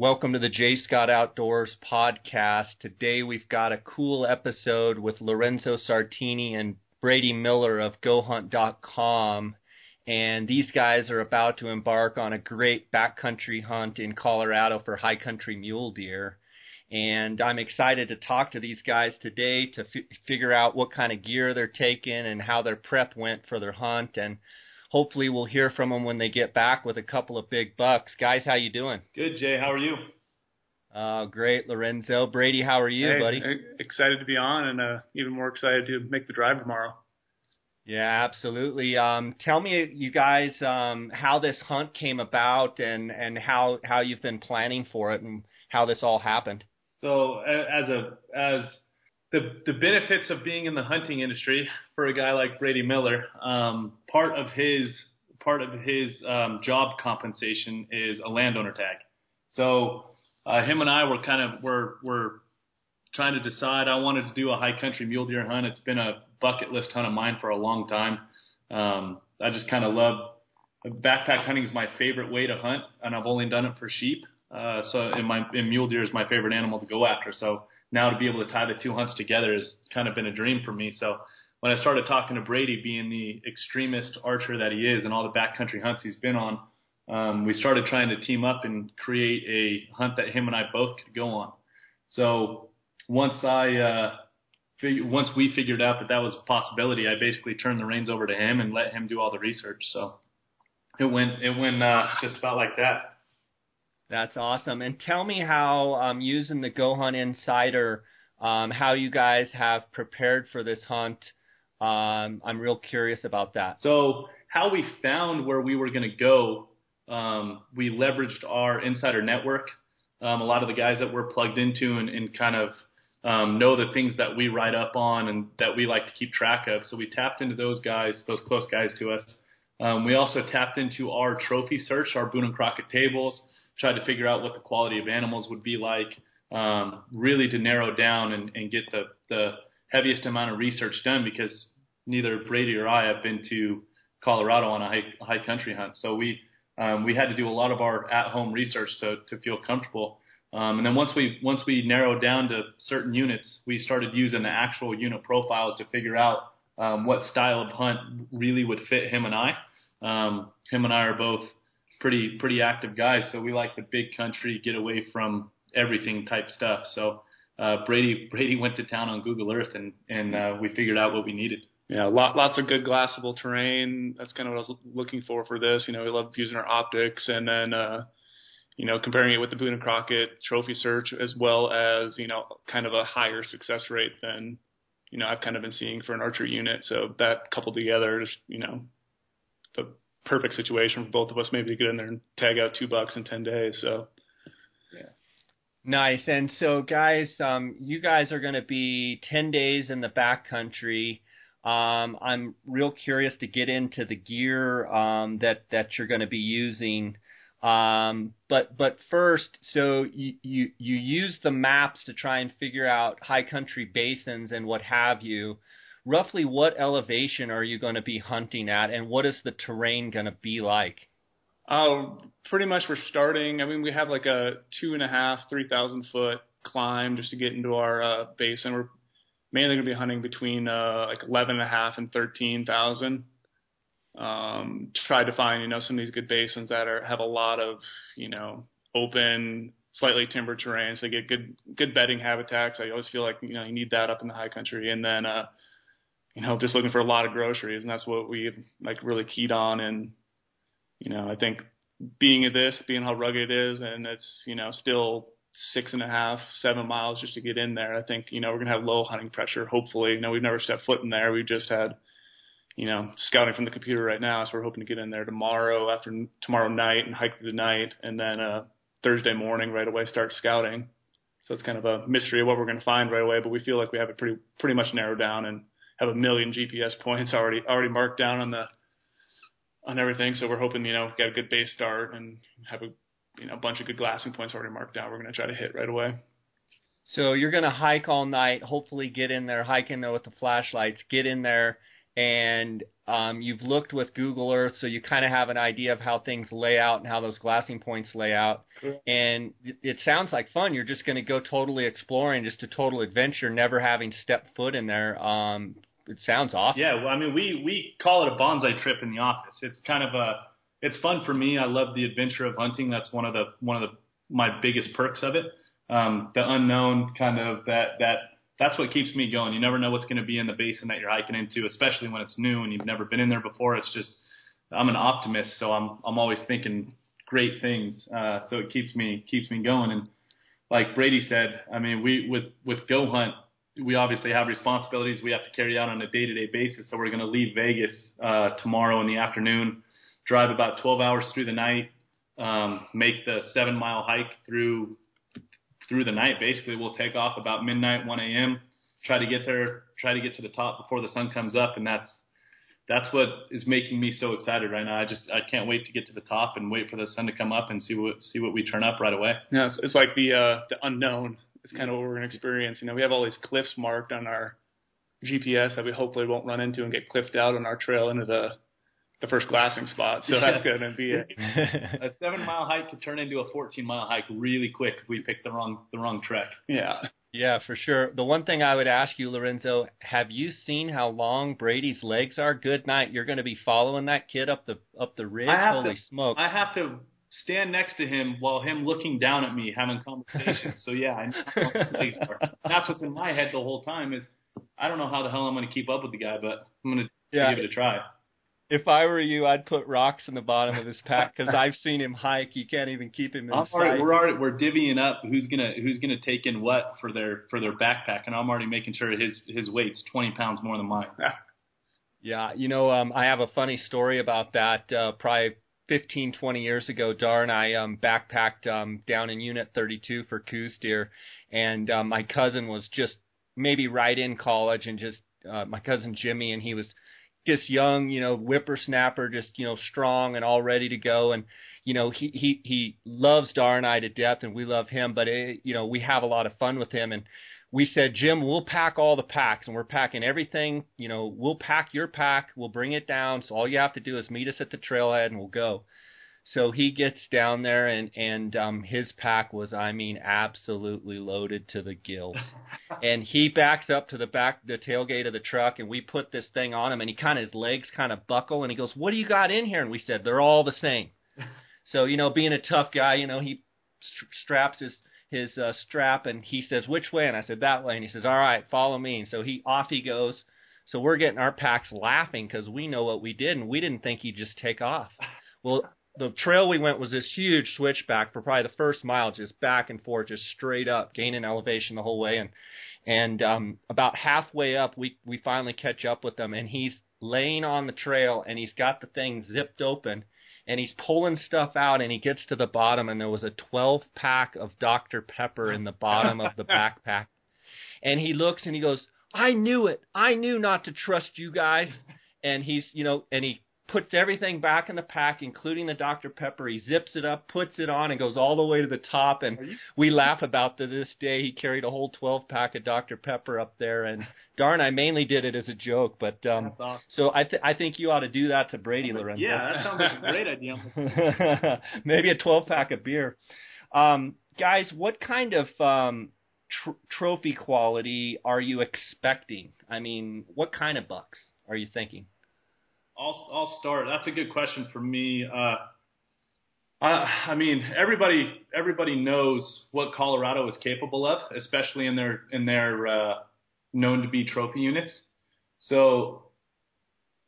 Welcome to the Jay Scott Outdoors podcast. Today we've got a cool episode with Lorenzo Sartini and Brady Miller of GoHunt.com. And these guys are about to embark on a great backcountry hunt in Colorado for high country mule deer. And I'm excited to talk to these guys today to f- figure out what kind of gear they're taking and how their prep went for their hunt. And hopefully we'll hear from them when they get back with a couple of big bucks. Guys, how you doing? Good, Jay. How are you? Uh, great, Lorenzo. Brady, how are you, hey, buddy? Excited to be on, and uh, even more excited to make the drive tomorrow. Yeah, absolutely. Um, tell me, you guys, um, how this hunt came about, and and how how you've been planning for it, and how this all happened. So, as a as the the benefits of being in the hunting industry for a guy like Brady Miller, um, part of his part of his um, job compensation is a landowner tag. So uh, him and I were kind of were were trying to decide. I wanted to do a high country mule deer hunt. It's been a bucket list hunt of mine for a long time. Um, I just kind of love backpack hunting is my favorite way to hunt, and I've only done it for sheep. Uh, so in my in mule deer is my favorite animal to go after. So now to be able to tie the two hunts together has kind of been a dream for me. So when I started talking to Brady, being the extremist archer that he is, and all the backcountry hunts he's been on, um, we started trying to team up and create a hunt that him and I both could go on. So once I uh, fig- once we figured out that that was a possibility, I basically turned the reins over to him and let him do all the research. So it went it went uh, just about like that. That's awesome. And tell me how um, using the Go Hunt Insider, um, how you guys have prepared for this hunt. Um, I'm real curious about that. So how we found where we were going to go, um, we leveraged our insider network. Um, a lot of the guys that we're plugged into and, and kind of um, know the things that we write up on and that we like to keep track of. So we tapped into those guys, those close guys to us. We also tapped into our trophy search, our Boone and Crockett tables, tried to figure out what the quality of animals would be like, um, really to narrow down and, and get the, the heaviest amount of research done because neither Brady or I have been to Colorado on a high, high country hunt. So we um, we had to do a lot of our at-home research to, to feel comfortable. Um, and then once we once we narrowed down to certain units, we started using the actual unit profiles to figure out um, what style of hunt really would fit him and I. Um, him and I are both pretty pretty active guys, so we like the big country, get away from everything type stuff. So uh, Brady Brady went to town on Google Earth and and uh, we figured out what we needed. Yeah, lot, lots of good glassable terrain. That's kind of what I was looking for for this. You know, we love using our optics, and then uh, you know comparing it with the Boone and Crockett Trophy Search, as well as you know kind of a higher success rate than you know I've kind of been seeing for an archery unit. So that coupled together you know perfect situation for both of us, maybe to get in there and tag out two bucks in ten days. So yeah. Nice. And so, guys, um, you guys are going to be 10 days in the backcountry. Um, I'm real curious to get into the gear um, that that you're going to be using. Um, but but first, so you, you you use the maps to try and figure out high country basins and what have you. Roughly, what elevation are you going to be hunting at, and what is the terrain going to be like? Oh, pretty much we're starting. I mean, we have like a two and a half, three thousand foot climb just to get into our uh, basin. We're mainly going to be hunting between uh, like eleven and a half and thirteen thousand. Um, try to find you know some of these good basins that are have a lot of you know open, slightly timbered terrain, so get good good bedding habitats. I always feel like you know you need that up in the high country, and then uh, you know just looking for a lot of groceries, and that's what we like really keyed on. And you know I think being at this, being how rugged it is, and it's you know still six and a half, seven miles just to get in there. I think, you know, we're gonna have low hunting pressure, hopefully. You know, we've never stepped foot in there. We've just had, you know, scouting from the computer right now, so we're hoping to get in there tomorrow after tomorrow night and hike through the night and then uh Thursday morning right away start scouting. So it's kind of a mystery of what we're gonna find right away, but we feel like we have it pretty pretty much narrowed down and have a million GPS points already already marked down on the on everything. So we're hoping, you know, get a good base start and have a you know, a bunch of good glassing points already marked down. We're going to try to hit right away. So you're going to hike all night, hopefully get in there, hike in there with the flashlights, get in there, and um, you've looked with Google Earth, so you kind of have an idea of how things lay out and how those glassing points lay out. And it, it sounds like fun. You're just going to go totally exploring, just a total adventure, never having stepped foot in there. Um, it sounds awesome. Yeah, well, I mean, we we call it a bonsai trip in the office. It's kind of a it's fun for me. I love the adventure of hunting. That's one of the one of the my biggest perks of it. Um, the unknown, kind of that that that's what keeps me going. You never know what's going to be in the basin that you're hiking into, especially when it's new and you've never been in there before. It's just I'm an optimist, so I'm I'm always thinking great things. Uh, so it keeps me keeps me going. And like Brady said, I mean, we with with Go Hunt, we obviously have responsibilities we have to carry out on a day to day basis. So we're going to leave Vegas uh, tomorrow in the afternoon, drive about 12 hours through the night, um, make the seven mile hike through through the night. Basically, we'll take off about midnight, 1 a.m. Try to get there, try to get to the top before the sun comes up, and that's that's what is making me so excited right now. I just I can't wait to get to the top and wait for the sun to come up and see what see what we turn up right away. Yeah, it's, it's like the uh, the unknown. It's kind of what we're going to experience. You know, we have all these cliffs marked on our GPS that we hopefully won't run into and get cliffed out on our trail into the the first glassing spot. So that's going to be it. a seven mile hike could turn into a 14 mile hike really quick if we pick the wrong the wrong trek. Yeah. Yeah, for sure. The one thing I would ask you, Lorenzo, have you seen how long Brady's legs are? Good night. You're going to be following that kid up the up the ridge. Holy to, smokes! I have to stand next to him while him looking down at me having conversations. so yeah, I know how long his legs are. That's what's in my head the whole time is I don't know how the hell I'm going to keep up with the guy, but I'm going to yeah. give it a try if I were you, I'd put rocks in the bottom of his pack because I've seen him hike. You can't even keep him in I'm sight. Already, we're already we're divvying up who's gonna who's gonna take in what for their for their backpack, and I'm already making sure his his weight's 20 pounds more than mine. yeah, you know, um, I have a funny story about that. Uh, probably 15, 20 years ago, Dar and I um, backpacked um, down in Unit 32 for Coues deer, and um, my cousin was just maybe right in college, and just uh, my cousin Jimmy, and he was just young, you know, whippersnapper, just you know, strong and all ready to go. And you know, he he he loves Dar and I to death, and we love him. But it, you know, we have a lot of fun with him. And we said, Jim, we'll pack all the packs, and we're packing everything. You know, we'll pack your pack, we'll bring it down. So all you have to do is meet us at the trailhead, and we'll go. So he gets down there and and um his pack was I mean absolutely loaded to the gills. and he backs up to the back the tailgate of the truck and we put this thing on him and he kind of his legs kind of buckle and he goes, "What do you got in here?" And we said, "They're all the same." so, you know, being a tough guy, you know, he st- straps his his uh, strap and he says, "Which way?" And I said, "That way." And he says, "All right, follow me." And so he off he goes. So we're getting our packs laughing because we know what we did and we didn't think he'd just take off. Well, the trail we went was this huge switchback for probably the first mile, just back and forth, just straight up, gaining elevation the whole way. And and um, about halfway up, we we finally catch up with him, and he's laying on the trail, and he's got the thing zipped open, and he's pulling stuff out, and he gets to the bottom, and there was a 12 pack of Dr Pepper in the bottom of the backpack, and he looks and he goes, "I knew it. I knew not to trust you guys." And he's, you know, and he puts everything back in the pack, including the Dr. Pepper. He zips it up, puts it on, and goes all the way to the top. And we laugh about to this day. He carried a whole 12 pack of Dr. Pepper up there. And darn, I mainly did it as a joke. But um, awesome. so I, th- I think you ought to do that to Brady Lorenzo. Yeah, that sounds like a great idea. Maybe a 12 pack of beer. Um, guys, what kind of um, tr- trophy quality are you expecting? I mean, what kind of bucks are you thinking? I'll I'll start. That's a good question for me. Uh, I, I mean, everybody everybody knows what Colorado is capable of, especially in their in their uh, known to be trophy units. So,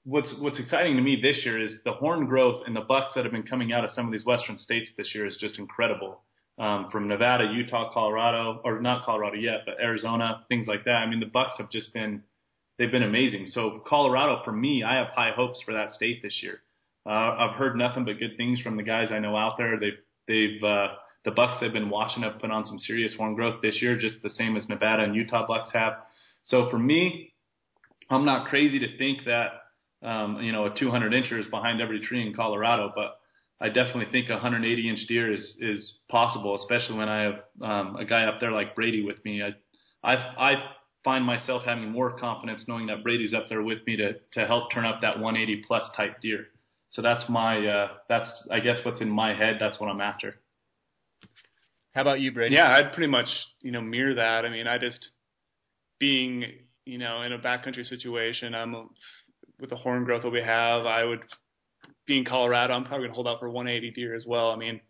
what's what's exciting to me this year is the horn growth and the bucks that have been coming out of some of these western states this year is just incredible. Um, from Nevada, Utah, Colorado, or not Colorado yet, but Arizona, things like that. I mean, the bucks have just been they've been amazing. So Colorado, for me, I have high hopes for that state this year. Uh, I've heard nothing but good things from the guys I know out there. They've they've uh, the Bucks they've been watching have put on some serious horn growth this year, just the same as Nevada and Utah Bucks have. So for me, I'm not crazy to think that um, you know a 200 incher is behind every tree in Colorado, but I definitely think a 180 inch deer is is possible, especially when I have um, a guy up there like Brady with me. I I I find myself having more confidence knowing that Brady's up there with me to to help turn up that 180 plus type deer. So that's my uh, that's I guess what's in my head. That's what I'm after. How about you, Brady? Yeah, I'd pretty much you know mirror that. I mean, I just being you know in a backcountry situation, I'm with the horn growth that we have. I would be in Colorado. I'm probably gonna hold out for 180 deer as well. I mean,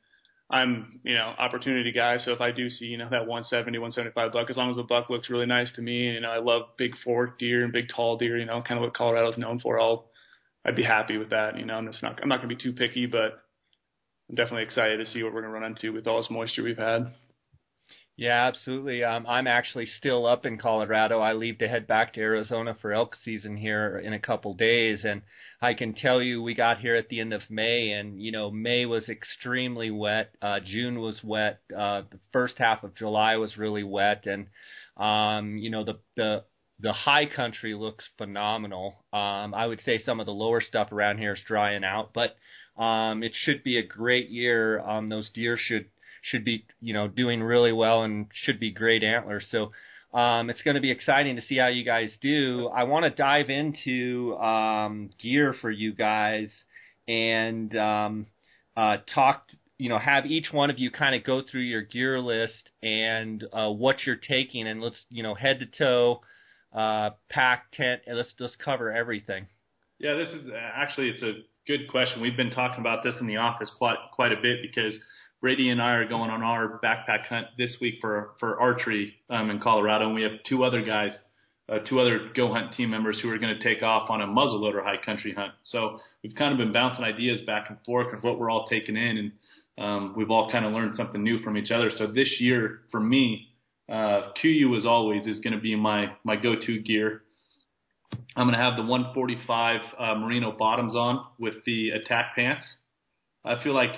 I'm, you know, opportunity guy. So if I do see, you know, that 170, 175 buck, as long as the buck looks really nice to me, you know, I love big fork deer and big tall deer, you know, kind of what Colorado's known for. I'll, I'd be happy with that. You know, I'm just not, I'm not going to be too picky, but I'm definitely excited to see what we're going to run into with all this moisture we've had. Yeah, absolutely. Um, I'm actually still up in Colorado. I leave to head back to Arizona for elk season here in a couple days, and I can tell you we got here at the end of May, and you know May was extremely wet. Uh, June was wet. Uh, the first half of July was really wet, and um, you know the the the high country looks phenomenal. Um, I would say some of the lower stuff around here is drying out, but um, it should be a great year. Um, those deer should should be you know doing really well and should be great antlers. So um, it's going to be exciting to see how you guys do. I want to dive into um, gear for you guys and um, uh, talk. You know, have each one of you kind of go through your gear list and uh, what you're taking, and let's you know head to toe, uh, pack, tent, and let's just cover everything. Yeah, this is actually it's a good question. We've been talking about this in the office quite quite a bit because Brady and I are going on our backpack hunt this week for for archery um, in Colorado, and we have two other guys, uh, two other Go Hunt team members who are going to take off on a muzzleloader high country hunt. So we've kind of been bouncing ideas back and forth of what we're all taking in, and um, we've all kind of learned something new from each other. So this year, for me, uh, KUIU as always is going to be my my go-to gear. I'm going to have the 145 uh, merino bottoms on with the attack pants. I feel like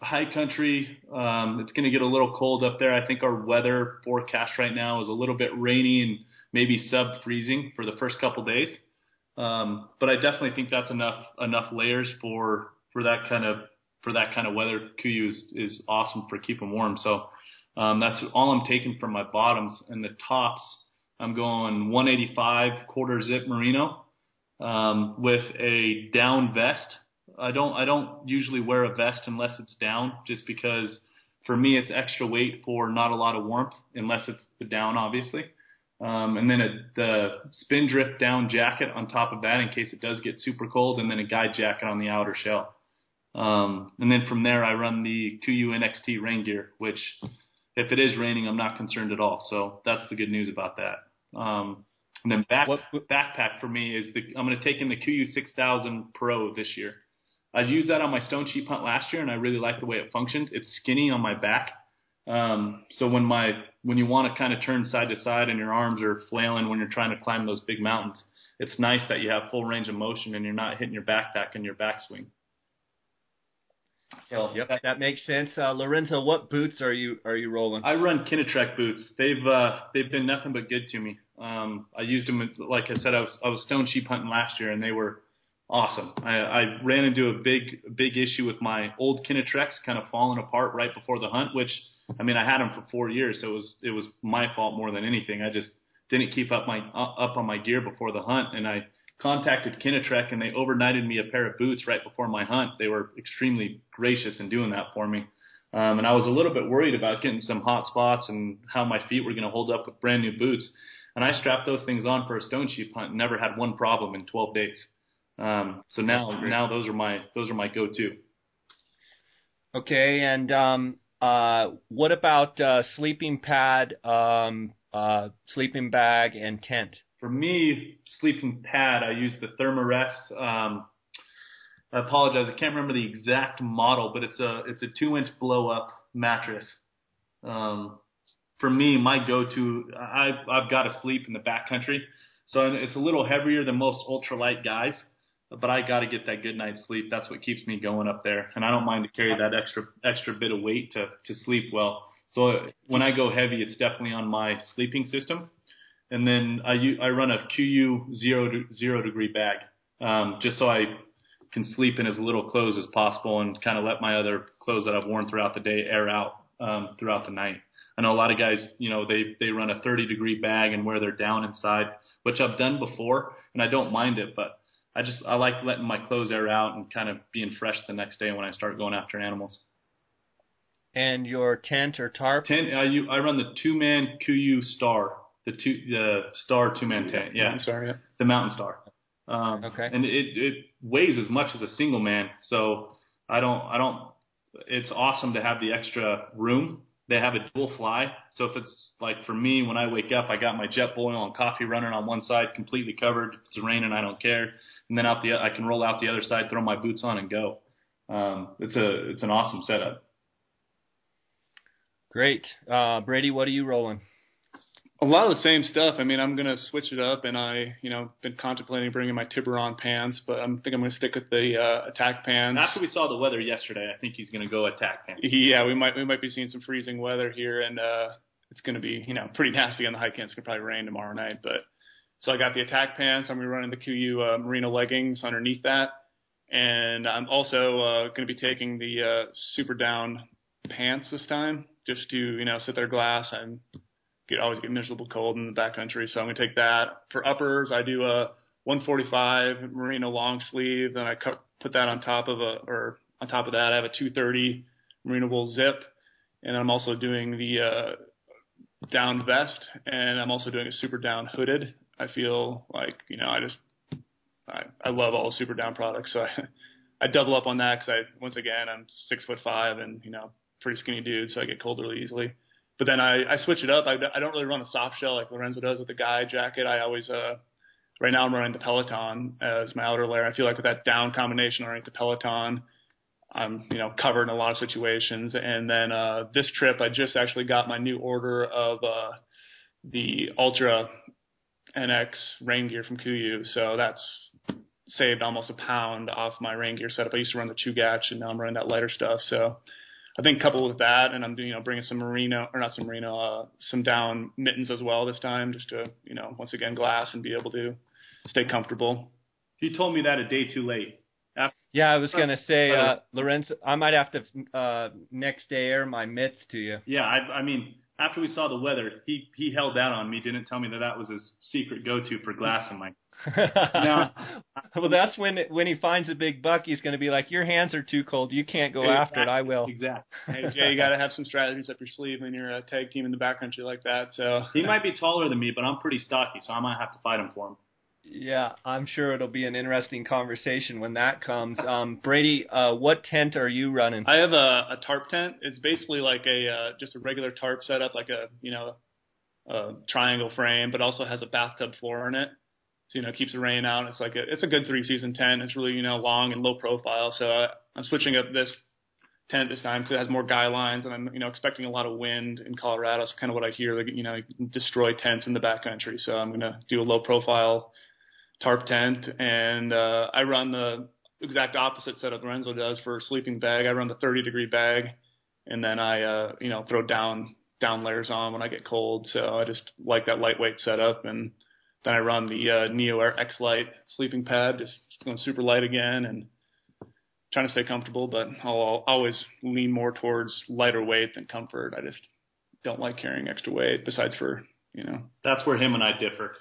high country. Um, it's going to get a little cold up there. I think our weather forecast right now is a little bit rainy and maybe sub freezing for the first couple days. Um, but I definitely think that's enough enough layers for for that kind of for that kind of weather. KUIU is, is awesome for keeping warm. So um, that's all I'm taking from my bottoms and the tops. I'm going 185 quarter zip merino um, with a down vest I don't I don't usually wear a vest unless it's down, just because for me it's extra weight for not a lot of warmth, unless it's the down, obviously. Um, and then a, the Spindrift down jacket on top of that in case it does get super cold, and then a guide jacket on the outer shell. Um, and then from there I run the KUIU NXT rain gear, which if it is raining, I'm not concerned at all. So that's the good news about that. Um, and then back, what, backpack for me is the I'm going to take in the KUIU 6000 Pro this year. I used that on my stone sheep hunt last year, and I really like the way it functions. It's skinny on my back, um, so when my when you want to kind of turn side to side and your arms are flailing when you're trying to climb those big mountains, it's nice that you have full range of motion and you're not hitting your backpack and your backswing. So yep, that, that makes sense. Uh, Lorenzo, what boots are you are you rolling? I run Kenetrek boots. They've uh, they've been nothing but good to me. Um, I used them like I said. I was I was stone sheep hunting last year, and they were awesome. I, I ran into a big big issue with my old Kenetreks kind of falling apart right before the hunt, which I mean I had them for four years, so it was it was my fault more than anything. I just didn't keep up my up on my gear before the hunt, and I contacted Kenetrek and they overnighted me a pair of boots right before my hunt. They were extremely gracious in doing that for me. Um, and I was a little bit worried about getting some hot spots and how my feet were going to hold up with brand new boots. And I strapped those things on for a stone sheep hunt and never had one problem in 12 days. Um, so now now those are my those are my go to. Okay, and um, uh, what about uh, sleeping pad, um, uh, sleeping bag, and tent? For me, sleeping pad, I use the Thermarest. Um, I apologize, I can't remember the exact model, but it's a it's a two inch blow up mattress. Um, for me, my go to, I've I've got to sleep in the backcountry, so it's a little heavier than most ultralight guys but I got to get that good night's sleep. That's what keeps me going up there, and I don't mind to carry that extra extra bit of weight to to sleep well. So when I go heavy, it's definitely on my sleeping system, and then I I run a KUIU zero zero degree bag, um, just so I can sleep in as little clothes as possible and kind of let my other clothes that I've worn throughout the day air out um, throughout the night. I know a lot of guys, you know, they they run a 30 degree bag and wear their down inside, which I've done before, and I don't mind it, but I just I like letting my clothes air out and kind of being fresh the next day when I start going after animals. And your tent or tarp? Tent. I you, I run the two man KUIU Star, the two the Star two man tent. Yeah, I'm sorry. Yeah. the Mountain Star. Um, Okay. And it it weighs as much as a single man, so I don't I don't. It's awesome to have the extra room. They have a dual fly, so if it's like for me when I wake up, I got my Jetboil and coffee running on one side, completely covered. If it's raining, I don't care. And then out the I can roll out the other side, throw my boots on, and go. Um, it's a it's an awesome setup. Great. Uh, Brady, what are you rolling? A lot of the same stuff. I mean, I'm gonna switch it up, and I, you know, been contemplating bringing my Tiburon pants, but I am think I'm gonna stick with the uh, attack pants. After we saw the weather yesterday, I think he's going to go attack pants. Yeah, we might we might be seeing some freezing weather here, and uh, it's going to be you know pretty nasty on the hike. It's going to probably rain tomorrow night, but so I got the attack pants. I'm going to be running the KUIU uh, merino leggings underneath that, and I'm also uh, going to be taking the uh, super down pants this time, just to you know sit there glass and get always get miserable cold in the backcountry. So I'm to take that for uppers. I do a 145 merino long sleeve, then I cut, put that on top of a or on top of that I have a 230 merino wool zip, and I'm also doing the uh, down vest, and I'm also doing a super down hooded. I feel like you know I just I, I love all super down products, so I I double up on that because I once again I'm six foot five and you know pretty skinny dude, so I get cold really easily. But then I, I switch it up. I, I don't really run a soft shell like Lorenzo does with the guide jacket. I always uh right now I'm running the Peloton as my outer layer. I feel like with that down combination I running the Peloton, I'm you know covered in a lot of situations. And then uh this trip I just actually got my new order of uh the Ultra NX rain gear from KUIU. So that's saved almost a pound off my rain gear setup. I used to run the Chugach and now I'm running that lighter stuff. So I think coupled with that, and I'm doing, you know, bringing some merino or not some merino, uh, some down mittens as well this time, just to, you know, once again glass and be able to stay comfortable. He told me that a day too late. After, Yeah, I was gonna say, Uh, Lorenzo, I might have to uh, next day air my mitts to you. yeah, I, I mean, after we saw the weather, he he held that on me. Didn't tell me that that was his secret go-to for glass in my. No. well, that's when when he finds a big buck, he's going to be like, "Your hands are too cold. You can't go after it. I will." Exactly. Hey Jay, you got to have some strategies up your sleeve when you're a tag team in the backcountry like that. So He might be taller than me, but I'm pretty stocky, so I might have to fight him for him. Yeah, I'm sure it'll be an interesting conversation when that comes. Um, Brady, uh, what tent are you running? I have a, a tarp tent. It's basically like a uh, just a regular tarp setup, like a you know a triangle frame, but also has a bathtub floor in it. So you know, keeps the rain out. It's like a it's a good three season tent. It's really you know long and low profile. So I, I'm switching up this tent this time because it has more guy lines, and I'm you know expecting a lot of wind in Colorado. It's kind of what I hear. Like you know, destroy tents in the backcountry. So I'm gonna do a low profile tarp tent, and uh, I run the exact opposite setup Lorenzo does for sleeping bag. I run the 30 degree bag, and then I uh, you know throw down down layers on when I get cold. So I just like that lightweight setup, and then I run the uh, Neo Air X Lite sleeping pad, just going super light again, and trying to stay comfortable. But I'll always lean more towards lighter weight than comfort. I just don't like carrying extra weight. Besides for you know That's where him and I differ.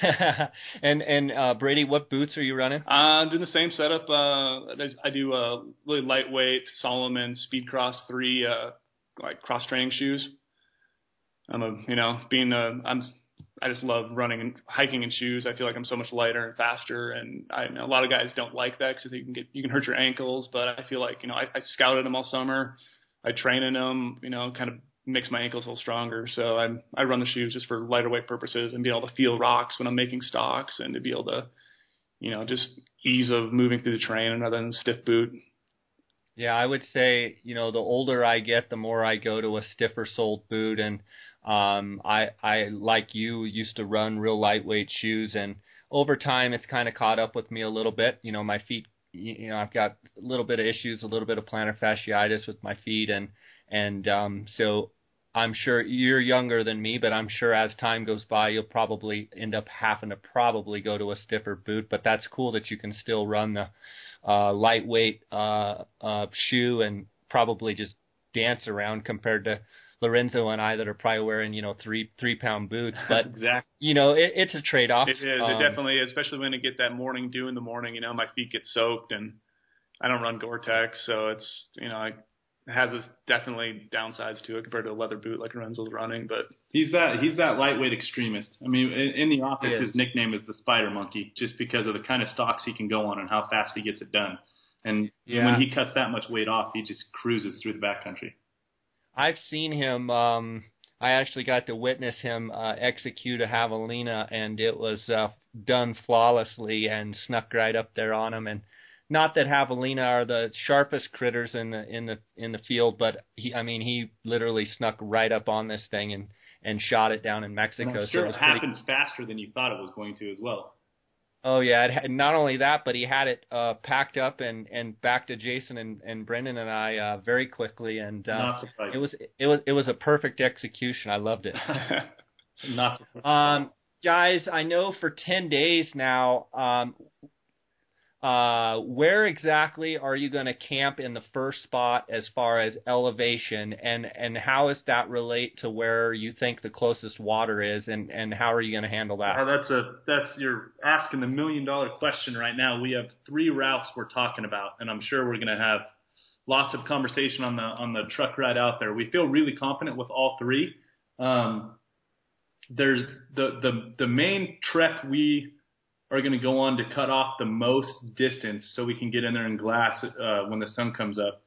and and uh, Brady, what boots are you running? Uh, I'm doing the same setup. Uh, I do uh, really lightweight Salomon Speedcross three uh, like cross training shoes. I'm a you know being a I'm I just love running and hiking in shoes. I feel like I'm so much lighter and faster, and I know a lot of guys don't like that because you can get you can hurt your ankles. But I feel like you know I, I scouted them all summer. I train in them, you know, kind of makes my ankles a little stronger. So I I run the shoes just for lighter weight purposes and be able to feel rocks when I'm making stocks and to be able to, you know, just ease of moving through the terrain rather than stiff boot. Yeah, I would say, you know, the older I get, the more I go to a stiffer soled boot and um I I like you used to run real lightweight shoes and over time it's kind of caught up with me a little bit. You know, my feet you know, I've got a little bit of issues, a little bit of plantar fasciitis with my feet and and um so I'm sure you're younger than me, but I'm sure as time goes by, you'll probably end up having to probably go to a stiffer boot. But that's cool that you can still run the uh, lightweight uh, uh, shoe and probably just dance around compared to Lorenzo and I that are probably wearing you know three three pound boots. But exactly, you know it, it's a trade off. It is. Um, it definitely, is, especially when you get that morning dew in the morning. You know, my feet get soaked, and I don't run Gore-Tex, so it's you know I it has this definitely downsides to it compared to a leather boot like Lorenzo's running. But he's that he's that lightweight extremist. I mean, in, in the office, his nickname is the Spider Monkey, just because of the kind of stocks he can go on and how fast he gets it done. And yeah. when he cuts that much weight off, he just cruises through the backcountry. I've seen him. Um, I actually got to witness him uh, execute a javelina, and it was uh, done flawlessly and snuck right up there on him. And not that javelina are the sharpest critters in the in the in the field, but he, I mean, he literally snuck right up on this thing and and shot it down in Mexico. Sure so it, it happened pretty... faster than you thought it was going to as well. Oh yeah, it had, not only that, but he had it uh, packed up and and back to Jason and, and Brendan and I uh, very quickly, and uh, it was it was it was a perfect execution. I loved it. not. Um, guys, I know for ten days now, um, uh, where exactly are you going to camp in the first spot as far as elevation, and and how does that relate to where you think the closest water is, and and how are you going to handle that? Oh, that's a that's you're asking the million dollar question right now. We have three routes we're talking about, and I'm sure we're going to have lots of conversation on the on the truck ride out there. We feel really confident with all three. Um, there's the the the main trek we are going to go on to cut off the most distance so we can get in there and glass uh, when the sun comes up.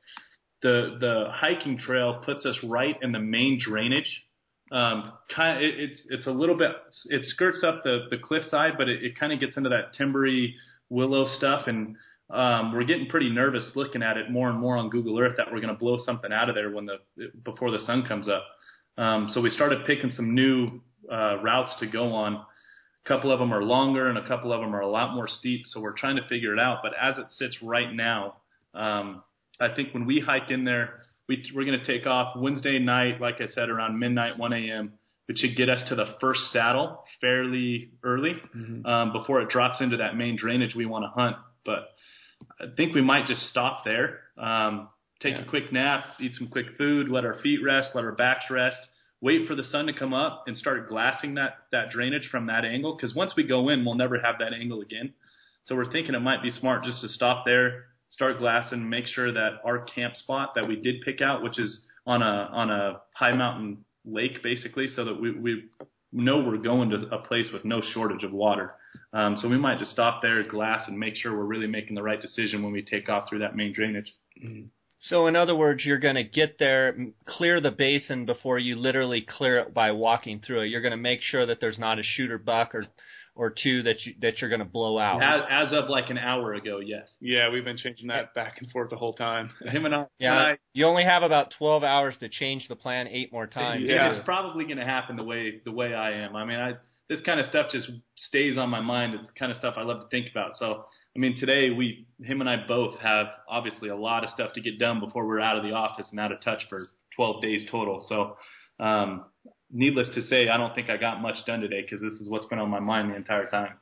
The the hiking trail puts us right in the main drainage. Um, kind of, it, it's it's a little bit it skirts up the the cliffside, but it, it kind of gets into that timbery willow stuff, and um, we're getting pretty nervous looking at it more and more on Google Earth that we're going to blow something out of there when the before the sun comes up. Um, so we started picking some new uh, routes to go on a couple of them are longer and a couple of them are a lot more steep, so we're trying to figure it out. But as it sits right now, um, I think when we hike in there, we, we're going to take off Wednesday night, like I said, around midnight, 1 a.m., which should get us to the first saddle fairly early mm-hmm. um, before it drops into that main drainage we want to hunt. But I think we might just stop there, um, take yeah. a quick nap, eat some quick food, let our feet rest, let our backs rest, wait for the sun to come up and start glassing that that drainage from that angle because once we go in we'll never have that angle again. So we're thinking it might be smart just to stop there start glassing make sure that our camp spot that we did pick out which is on a on a high mountain lake basically so that we we know we're going to a place with no shortage of water. Um, so we might just stop there glass and make sure we're really making the right decision when we take off through that main drainage. Mm-hmm. So, in other words, you're going to get there, clear the basin before you literally clear it by walking through it. You're going to make sure that there's not a shooter buck or or two that you that you're going to blow out. As, as of like an hour ago, yes. Yeah, we've been changing that back and forth the whole time. Him and I. Yeah, and I, you only have about 12 hours to change the plan eight more times. Yeah, it's probably going to happen the way the way I am. I mean, I this kind of stuff just stays on my mind. It's the kind of stuff I love to think about. So I mean, today we, him and I both have obviously a lot of stuff to get done before we're out of the office and out of touch for 12 days total. So, um, needless to say, I don't think I got much done today because this is what's been on my mind the entire time.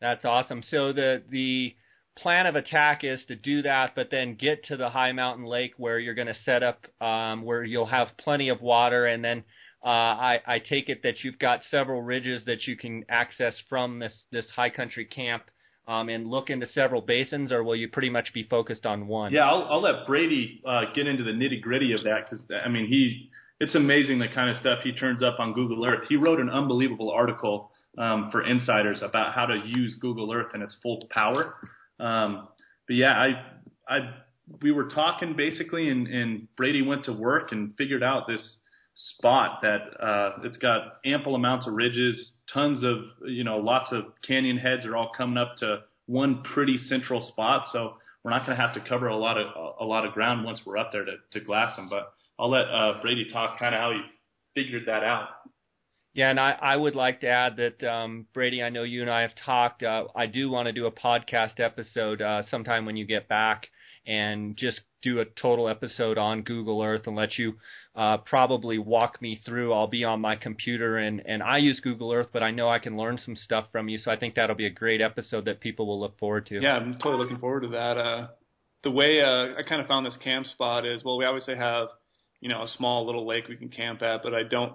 That's awesome. So the the plan of attack is to do that, but then get to the high mountain lake where you're going to set up, um, where you'll have plenty of water, and then uh, I, I take it that you've got several ridges that you can access from this this high country camp um, and look into several basins, or will you pretty much be focused on one? Yeah, I'll, I'll let Brady uh, get into the nitty gritty of that because I mean he it's amazing the kind of stuff he turns up on Google Earth. He wrote an unbelievable article um, for insiders about how to use Google Earth in its full power. Um, but yeah, I I we were talking basically, and, and Brady went to work and figured out this spot that uh, it's got ample amounts of ridges, tons of you know lots of canyon heads are all coming up to one pretty central spot. So we're not going to have to cover a lot of a lot of ground once we're up there to, to glass them. But I'll let uh, Brady talk kind of how he figured that out. Yeah, and I, I would like to add that um, Brady, I know you and I have talked. Uh, I do want to do a podcast episode uh, sometime when you get back and just do a total episode on Google Earth and let you uh, probably walk me through. I'll be on my computer and, and I use Google Earth, but I know I can learn some stuff from you. So I think that'll be a great episode that people will look forward to. Yeah, I'm totally looking forward to that. Uh, the way uh, I kind of found this camp spot is well, we obviously have you know a small little lake we can camp at, but I don't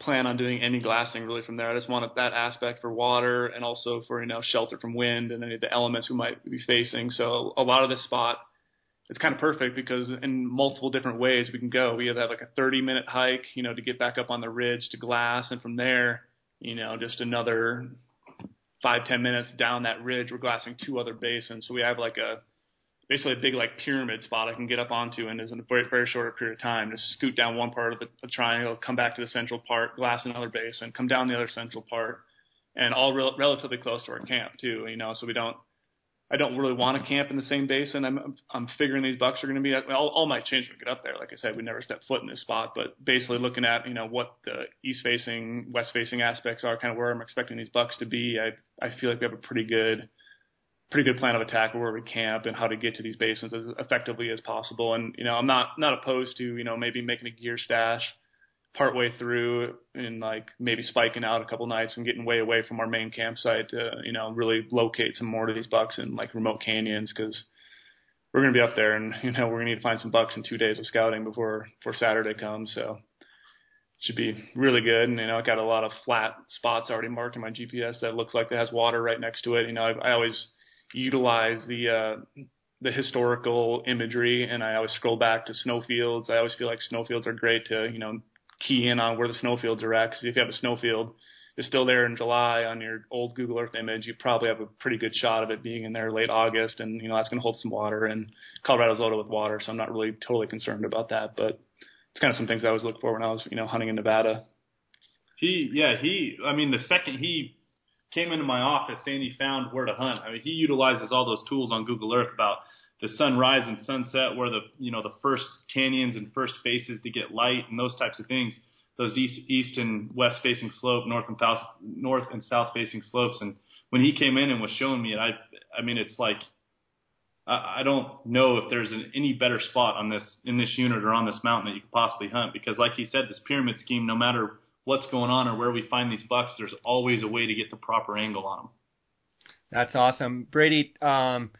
plan on doing any glassing really from there. I just want that aspect for water and also for you know shelter from wind and any of the elements we might be facing. So a lot of this spot it's kind of perfect because in multiple different ways we can go. We have like a 30 minute hike, you know, to get back up on the ridge to glass, and from there, you know, just another five ten minutes down that ridge, we're glassing two other basins. So we have like a basically a big like pyramid spot I can get up onto and is in a very very short period of time. Just scoot down one part of the, the triangle, come back to the central part, glass another basin, come down the other central part, and all rel- relatively close to our camp too. You know, so we don't I don't really want to camp in the same basin. I'm I'm figuring these bucks are going to be all, all might change we get up there. Like I said, we never step foot in this spot, but basically looking at you know what the east facing, west facing aspects are, kind of where I'm expecting these bucks to be. I I feel like we have a pretty good pretty good plan of attack where we camp and how to get to these basins as effectively as possible. And you know I'm not not opposed to you know maybe making a gear stash partway through and like maybe spiking out a couple nights and getting way away from our main campsite to you know really locate some more of these bucks in like remote canyons because we're to be up there and you know we're to need to find some bucks in two days of scouting before before Saturday comes so it should be really good and you know I got a lot of flat spots already marked in my GPS that looks like it has water right next to it you know I, I always utilize the uh the historical imagery and I always scroll back to snowfields. I always feel like snowfields are great to, you know, key in on where the snowfields are at. Because if you have a snowfield it's still there in July on your old Google Earth image, you probably have a pretty good shot of it being in there late August, and you know that's going to hold some water. And Colorado's loaded with water, so I'm not really totally concerned about that. But it's kind of some things I always look for when I was you know hunting in Nevada. He yeah he I mean the second he came into my office saying he found where to hunt. I mean he utilizes all those tools on Google Earth about the sunrise and sunset, where the you know the first canyons and first faces to get light and those types of things. Those east, east and west facing slope, north and south, north and south facing slopes. And when he came in and was showing me it, I I mean it's like I, I don't know if there's an, any better spot on this in this unit or on this mountain that you could possibly hunt because like he said, this pyramid scheme, no matter what's going on or where we find these bucks, there's always a way to get the proper angle on them. That's awesome, Brady. Um,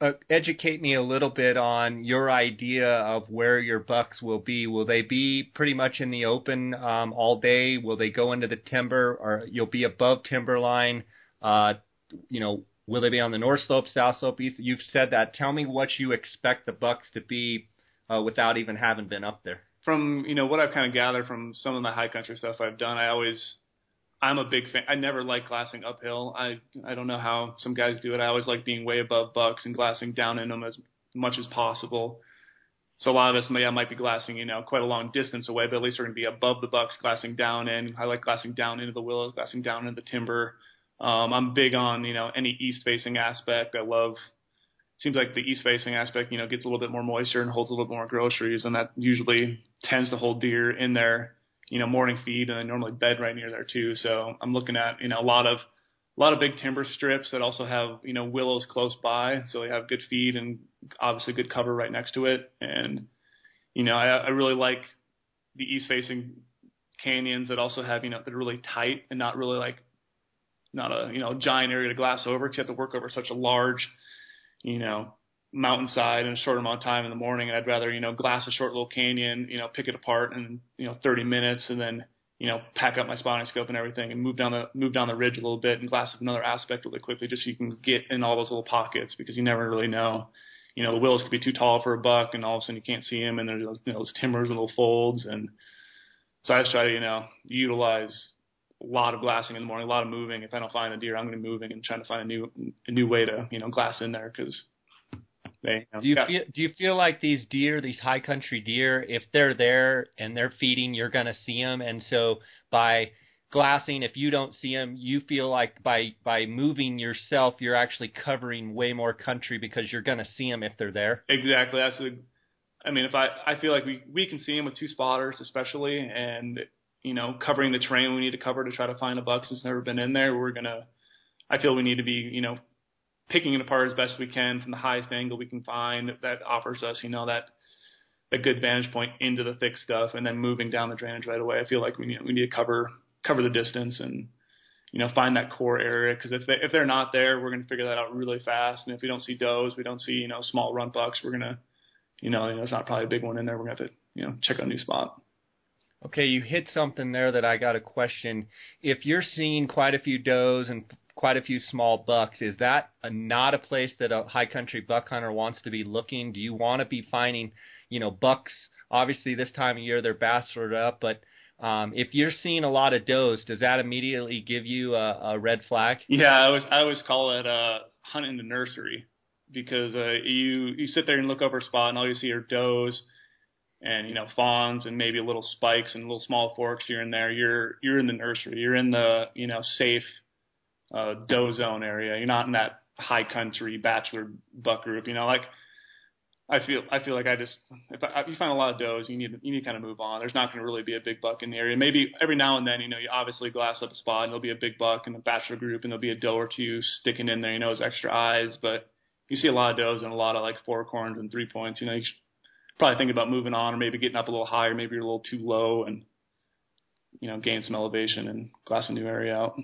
uh, educate me a little bit on your idea of where your bucks will be. Will they be pretty much in the open um, all day? Will they go into the timber, or you'll be above timberline? Uh, you know, will they be on the north slope, south slope, east? You've said that. Tell me what you expect the bucks to be uh, without even having been up there. From you know what I've kind of gathered from some of the high country stuff I've done, I always I'm a big fan. I never like glassing uphill. I I don't know how some guys do it. I always like being way above bucks and glassing down in them as much as possible. So a lot of us yeah, might be glassing, you know, quite a long distance away, but at least we're going to be above the bucks, glassing down in. I like glassing down into the willows, glassing down into the timber. Um, I'm big on, you know, any east facing aspect. I love. Seems like the east facing aspect, you know, gets a little bit more moisture and holds a little bit more groceries, and that usually tends to hold deer in there you know, morning feed and I normally bed right near there too. So I'm looking at, you know, a lot of, a lot of big timber strips that also have, you know, willows close by. So they have good feed and obviously good cover right next to it. And, you know, I, I really like the east facing canyons that also have, you know, that are really tight and not really like, not a, you know, giant area to glass over because you have to work over such a large, you know, mountainside in a short amount of time in the morning and I'd rather, you know, glass a short little canyon, you know, pick it apart in, you know, 30 minutes and then, you know, pack up my spotting scope and everything and move down the move down the ridge a little bit and glass another aspect really quickly just so you can get in all those little pockets because you never really know. You know, the willows could be too tall for a buck and all of a sudden you can't see them and there's those, you know, those timbers and little folds and so I just try to, you know, utilize a lot of glassing in the morning, a lot of moving. If I don't find a deer, I'm going to be moving and trying to find a new a new way to, you know, glass in there because they, do you feel do you feel like these deer, these high country deer, if they're there and they're feeding, you're going to see them, and so by glassing, if you don't see them, you feel like by by moving yourself, you're actually covering way more country because you're going to see them if they're there. Exactly. That's the. I mean, if I I feel like we we can see them with two spotters, especially, and you know, covering the terrain we need to cover to try to find a buck who's never been in there. We're gonna. I feel we need to be, you know, picking it apart as best we can from the highest angle we can find that offers us, you know, that a good vantage point into the thick stuff, and then moving down the drainage right away. I feel like we need we need to cover cover the distance and you know find that core area because if they if they're not there, we're going to figure that out really fast. And if we don't see does, we don't see you know small run bucks, we're gonna you know, you know it's not probably a big one in there. We're gonna have to you know check out a new spot. Okay, you hit something there that I got a question. If you're seeing quite a few does and quite a few small bucks, is that a, not a place that a high country buck hunter wants to be looking? Do you want to be finding, you know, bucks? Obviously, this time of year they're bachelored up, but um, if you're seeing a lot of does, does that immediately give you a, a red flag? Yeah, I always I always call it uh, hunting the nursery because uh, you you sit there and look over a spot and all you see are does and you know fawns and maybe little spikes and little small forks here and there. You're you're in the nursery. You're in the you know safe uh, doe zone area. You're not in that high country bachelor buck group. You know, like I feel I feel like I just if, I, if you find a lot of does, you need you need to kind of move on. There's not going to really be a big buck in the area. Maybe every now and then, you know, you obviously glass up a spot and there'll be a big buck in the bachelor group and there'll be a doe or two sticking in there. You know, as extra eyes, but you see a lot of does and a lot of like fork horns and three points. You know, you should probably think about moving on or maybe getting up a little higher. Maybe you're a little too low and, you know, gain some elevation and glass a new area out.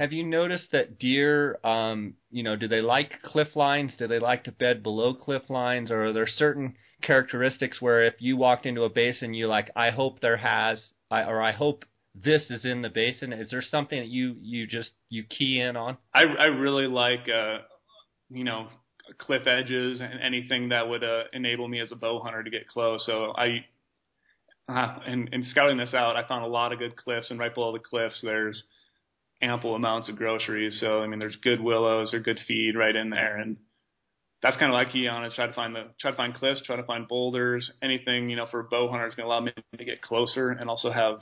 Have you noticed that deer, um, you know, do they like cliff lines? Do they like to bed below cliff lines? Or are there certain characteristics where if you walked into a basin, you like, I hope there has, I, or I hope this is in the basin? Is there something that you you just you key in on? I I really like uh, you know cliff edges and anything that would uh, enable me as a bow hunter to get close. So I, uh, in, in scouting this out, I found a lot of good cliffs, and right below the cliffs, there's ample amounts of groceries. So I mean, there's good willows, or good feed right in there, and that's kind of like key on is try to find the try to find cliffs, try to find boulders, anything you know for a bow hunter is going to allow me to get closer and also have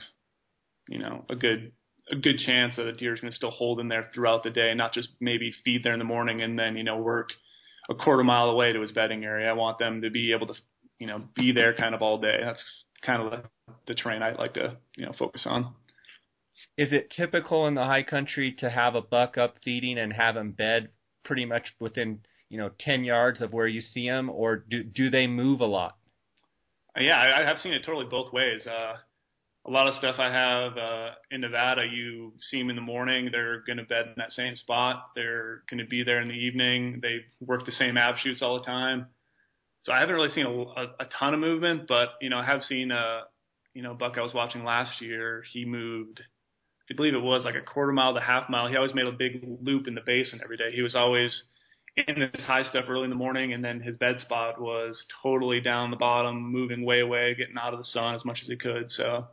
you know a good a good chance that a deer is going to still hold in there throughout the day, not just maybe feed there in the morning and then you know work a quarter mile away to his bedding area. I want them to be able to, you know, be there kind of all day. That's kind of the, the terrain I like to, you know, focus on. Is it typical in the high country to have a buck up feeding and have him bed pretty much within, you know, 10 yards of where you see him, or do do they move a lot? Yeah, I, I have seen it totally both ways. Uh, a lot of stuff I have uh, in Nevada, you see them in the morning, they're going to bed in that same spot. They're going to be there in the evening. They work the same ab shoots all the time. So I haven't really seen a, a, a ton of movement, but you know I have seen a uh, you know buck I was watching last year. He moved, I believe it was like a quarter mile to half mile. He always made a big loop in the basin every day. He was always in this high stuff early in the morning, and then his bed spot was totally down the bottom, moving way away, getting out of the sun as much as he could. So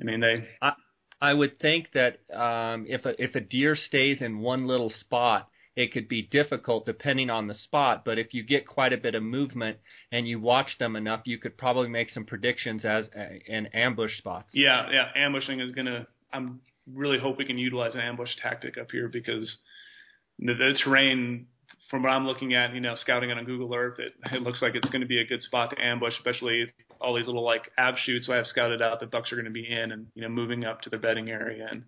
I mean, they. I, I would think that um, if a if a deer stays in one little spot, it could be difficult depending on the spot. But if you get quite a bit of movement and you watch them enough, you could probably make some predictions as uh, in ambush spots. Yeah, yeah, ambushing is gonna. I'm really hope we can utilize an ambush tactic up here because the, the terrain from what I'm looking at, you know, scouting it on Google Earth, it, it looks like it's going to be a good spot to ambush, especially all these little like ab shoots I have scouted out that bucks are going to be in and, you know, moving up to their bedding area. And,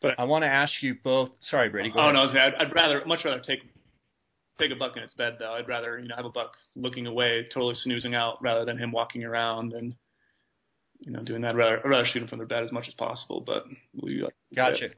but I want to ask you both. Sorry, Brady. Go oh, ahead. no, I'd, I'd rather, much rather take, take a buck in its bed though. I'd rather, you know, have a buck looking away, totally snoozing out rather than him walking around and, you know, doing that. I'd rather, I'd rather shoot him from their bed as much as possible, but we, uh, gotcha.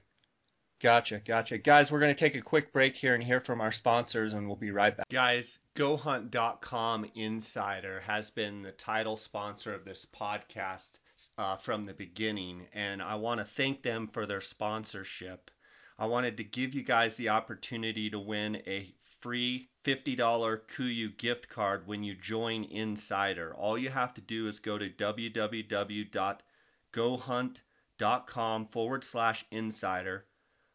Gotcha, gotcha. Guys, we're going to take a quick break here and hear from our sponsors, and we'll be right back. Guys, GoHunt.com Insider has been the title sponsor of this podcast uh, from the beginning, and I want to thank them for their sponsorship. I wanted to give you guys the opportunity to win a free $50 KUIU gift card when you join Insider. All you have to do is go to www.gohunt.com forward slash insider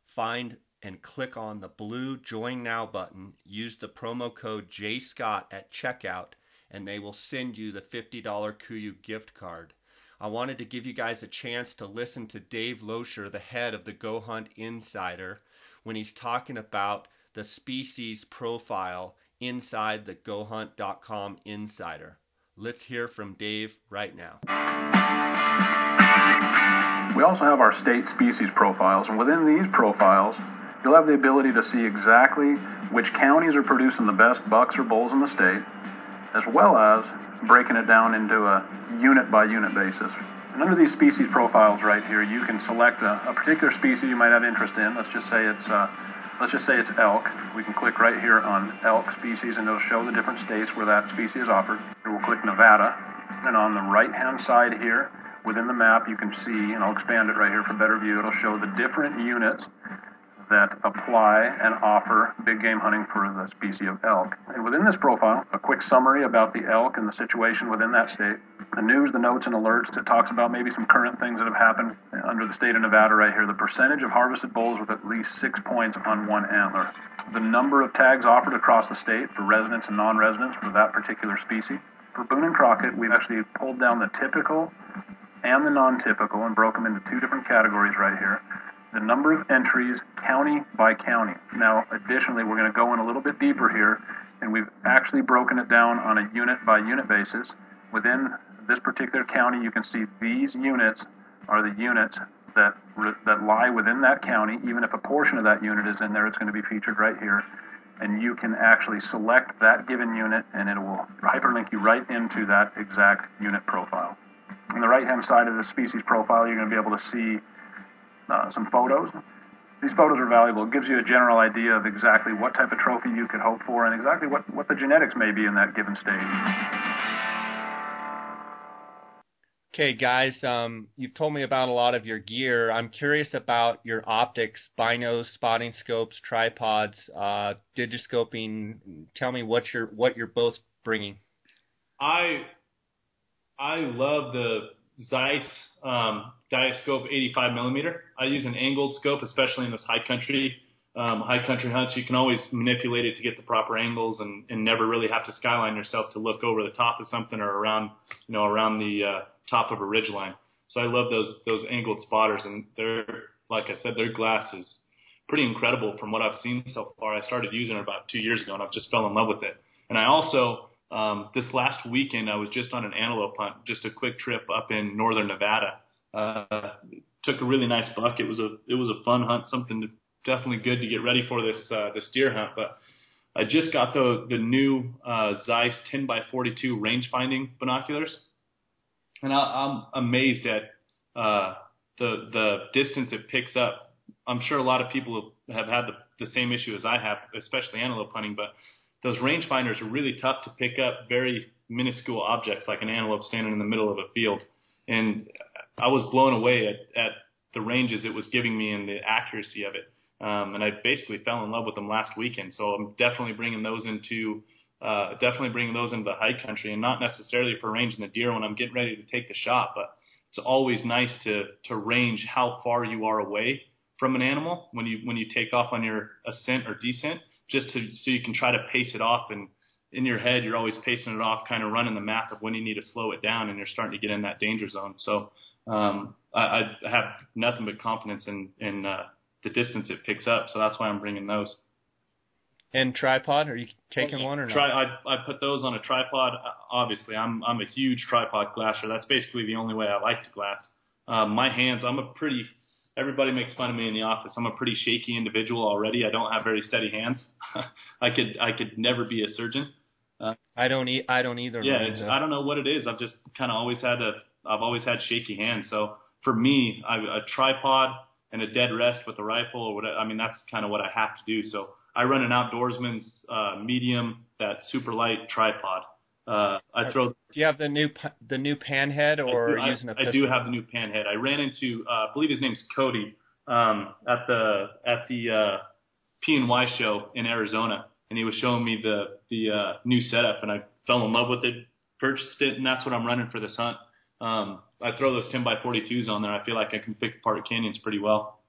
find and click on the blue Join Now button. Use the promo code JScott at checkout, and they will send you the $50 KUIU gift card. I wanted to give you guys a chance to listen to Dave Loescher, the head of the Go Hunt Insider, when he's talking about the species profile inside the GoHunt.com Insider. Let's hear from Dave right now. We also have our state species profiles, and within these profiles, you'll have the ability to see exactly which counties are producing the best bucks or bulls in the state, as well as breaking it down into a unit by unit basis. And under these species profiles right here, you can select a, a particular species you might have interest in. Let's just say it's uh, let's just say it's elk, we can click right here on elk species and it'll show the different states where that species is offered. We'll click Nevada and on the right hand side here within the map you can see, and I'll expand it right here for better view, it'll show the different units that apply and offer big game hunting for the species of elk. And within this profile, a quick summary about the elk and the situation within that state. The news, the notes, and alerts that talks about maybe some current things that have happened under the state of Nevada right here. The percentage of harvested bulls with at least six points on one antler. The number of tags offered across the state for residents and non-residents for that particular species. For Boone and Crockett, we've actually pulled down the typical and the non-typical and broke them into two different categories right here the number of entries county by county. Now, additionally, we're going to go in a little bit deeper here, and we've actually broken it down on a unit by unit basis. Within this particular county, you can see these units are the units that that lie within that county. Even if a portion of that unit is in there, it's going to be featured right here. And you can actually select that given unit, and it will hyperlink you right into that exact unit profile. On the right-hand side of the species profile, you're going to be able to see uh, some photos. These photos are valuable. It gives you a general idea of exactly what type of trophy you could hope for and exactly what, what the genetics may be in that given stage. Okay, guys, um, you've told me about a lot of your gear. I'm curious about your optics, binos, spotting scopes, tripods, uh, digiscoping. Tell me what you're what you're both bringing. I I love the Zeiss um, Diascope 85 millimeter. I use an angled scope, especially in this high country um, high country hunts. You can always manipulate it to get the proper angles and, and never really have to skyline yourself to look over the top of something or around you know around the uh, top of a ridge line. So I love those those angled spotters, and they're like I said, their glass is pretty incredible from what I've seen so far. I started using it about two years ago, and I've just fell in love with it. And I also um, this last weekend I was just on an antelope hunt, just a quick trip up in northern Nevada. Uh, took a really nice buck. It was a it was a fun hunt, something to, definitely good to get ready for this uh, this deer hunt. But I just got the the new uh, Zeiss 10 by 42 range finding binoculars, and I, I'm amazed at uh, the the distance it picks up. I'm sure a lot of people have had the, the same issue as I have, especially antelope hunting. But those rangefinders are really tough to pick up very minuscule objects like an antelope standing in the middle of a field. And I was blown away at, at the ranges it was giving me and the accuracy of it. Um, and I basically fell in love with them last weekend. So I'm definitely bringing those into uh, definitely bringing those into the high country, and not necessarily for ranging the deer when I'm getting ready to take the shot, but it's always nice to to range how far you are away from an animal when you when you take off on your ascent or descent just to so you can try to pace it off and in your head you're always pacing it off, kind of running the math of when you need to slow it down, and you're starting to get in that danger zone. So um, I, I have nothing but confidence in in uh, the distance it picks up. So that's why I'm bringing those. And tripod? Are you taking one or not? Tri- I, I put those on a tripod. Obviously, I'm I'm a huge tripod glasser. That's basically the only way I like to glass. Um, my hands, I'm a pretty everybody makes fun of me in the office. I'm a pretty shaky individual already. I don't have very steady hands. I could I could never be a surgeon. Uh, I don't e- I don't either. Yeah, it's, I don't know what it is. I've just kind of always had a I've always had shaky hands. So for me, I, a tripod and a dead rest with a rifle or whatever. I mean, that's kind of what I have to do. So I run an outdoorsman's uh, medium, that super light tripod. Uh, I throw. Do you have the new the new panhead or I do, using a pistol? I do have the new panhead. I ran into uh, I believe his name's Cody um, at the at the uh, P and Y show in Arizona, and he was showing me the the uh, new setup, and I fell in love with it, purchased it, and that's what I'm running for this hunt. Um, I throw those 10 by 42s on there. I feel like I can pick apart canyons pretty well.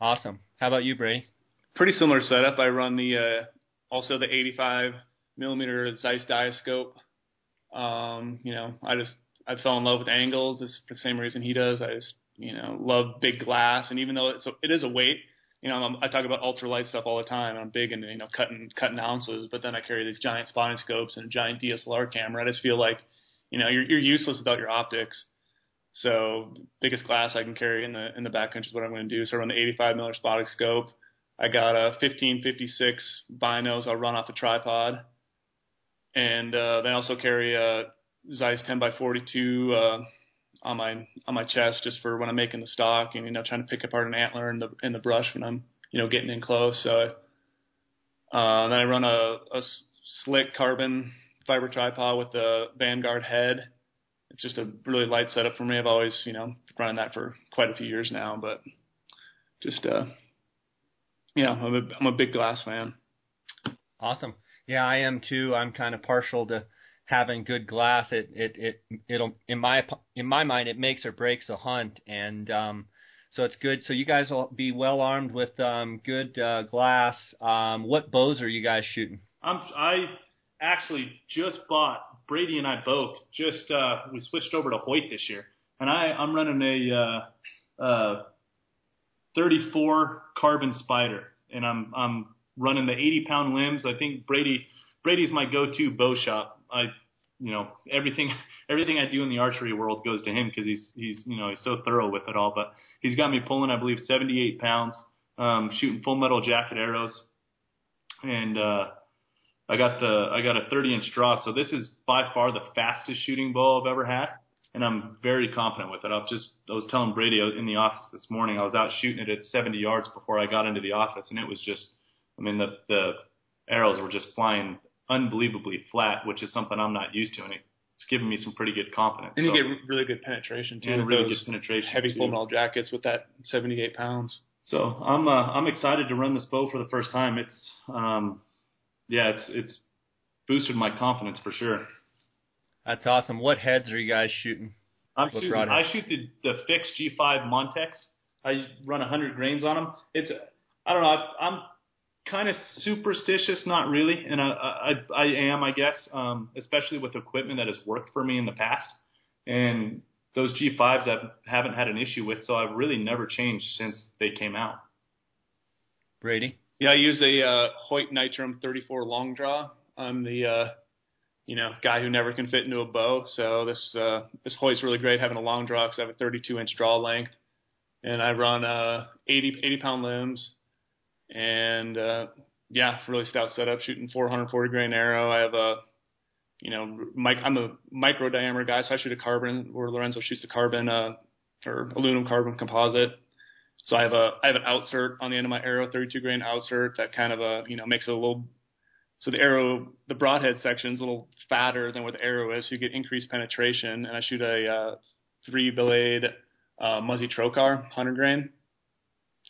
Awesome. How about you, Brady? Pretty similar setup. I run the uh, also the 85 millimeter Zeiss Diascope. Um, you know, I just I fell in love with angles. It's for the same reason he does. I just you know love big glass, and even though it's a, it is a weight, you know, I'm, I talk about ultralight stuff all the time. I'm big into you know cutting cutting ounces, but then I carry these giant spotting scopes and a giant DSLR camera. I just feel like you know, you're, you're useless without your optics. So biggest glass I can carry in the in the backcountry is what I'm going to do. So I run the 85 millimeter spotting scope. I got a 1556 binos I'll run off the tripod, and uh, then I also carry a Zeiss 10 by 42 uh, on my on my chest just for when I'm making the stock and you know trying to pick apart an antler in the in the brush when I'm you know getting in close. So Uh, then I run a, a slick carbon fiber tripod with the Vanguard head. It's just a really light setup for me. I've always, you know, running that for quite a few years now, but just, uh, yeah, I'm a, I'm a big glass fan. Awesome. Yeah, I am too. I'm kind of partial to having good glass. It it it it'll in my in my mind it makes or breaks a hunt, and um, so it's good. So you guys will be well armed with um, good uh, glass. Um, what bows are you guys shooting? I'm I actually just bought Brady and I both just uh, we switched over to Hoyt this year, and I I'm running a uh, uh, 34 carbon Spyder, and I'm I'm running the 80 pound limbs. I think Brady Brady's my go-to bow shop. I you know everything everything I do in the archery world goes to him because he's he's you know he's so thorough with it all. But he's got me pulling I believe 78 pounds, um, shooting full metal jacket arrows, and uh, I got the I got a 30 inch draw. So this is by far the fastest shooting bow I've ever had and I'm very confident with it. I just I was telling Brady in the office this morning I was out shooting it at 70 yards before I got into the office, and it was just I mean the the arrows were just flying unbelievably flat, which is something I'm not used to, and it's given me some pretty good confidence. And so, you get really good penetration too. and really good penetration. heavy full metal jackets with that 78 pounds. So I'm uh, I'm excited to run this bow for the first time. It's um yeah it's it's boosted my confidence for sure. That's awesome. What heads are you guys shooting? I'm What shooting, broadhead? I shoot the, the fixed G5 Montec. I run 100 grains on them. It's I don't know. I, I'm kind of superstitious, not really, and I I, I am, I guess, um, especially with equipment that has worked for me in the past. And those G5s I haven't had an issue with, so I've really never changed since they came out. Brady. Yeah, I use a uh, Hoyt Nitrum 34 long draw. I'm the uh, you know guy who never can fit into a bow, so this uh, this Hoyt's really great having a long draw because I have a 32 inch draw length, and I run uh, 80 80 pound limbs, and uh, yeah, really stout setup, shooting 440 grain arrow. I have a you know, mic- I'm a micro diameter guy, so I shoot a carbon where Lorenzo shoots the carbon uh, or aluminum carbon composite. So I have a I have an outsert on the end of my arrow, 32 grain outsert that kind of a you know makes it a little so the arrow the broadhead section is a little fatter than where the arrow is, so you get increased penetration. And I shoot a uh, three blade uh, Muzzy Trocar 100 grain.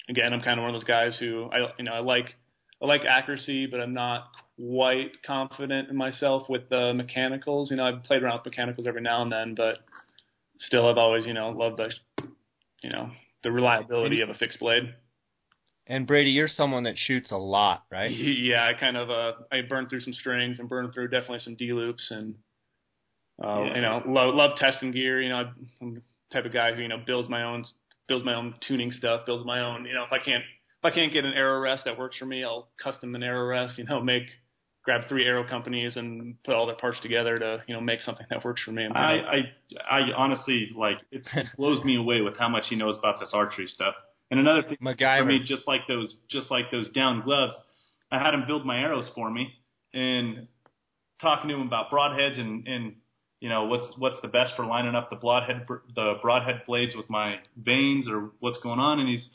Again, I'm kind of one of those guys who I you know I like I like accuracy, but I'm not quite confident in myself with the mechanicals. You know, I've played around with mechanicals every now and then, but still, I've always you know loved the you know the reliability of a fixed blade. And Brady, you're someone that shoots a lot, right? Yeah, I kind of uh I burned through some strings and burned through definitely some D loops and uh, Yeah. you know love love testing gear. You know, I'm the type of guy who you know builds my own builds my own tuning stuff, builds my own. You know, if I can't if I can't get an arrow rest that works for me, I'll custom an arrow rest. You know, make grab three arrow companies and put all their parts together to you know make something that works for me. And, I, I, I honestly like it blows me away with how much he knows about this archery stuff. And another thing for MacGyver. me, just like those, just like those down gloves, I had him build my arrows for me, and talking to him about broadheads and and you know what's what's the best for lining up the broadhead the broadhead blades with my vanes or what's going on, and he's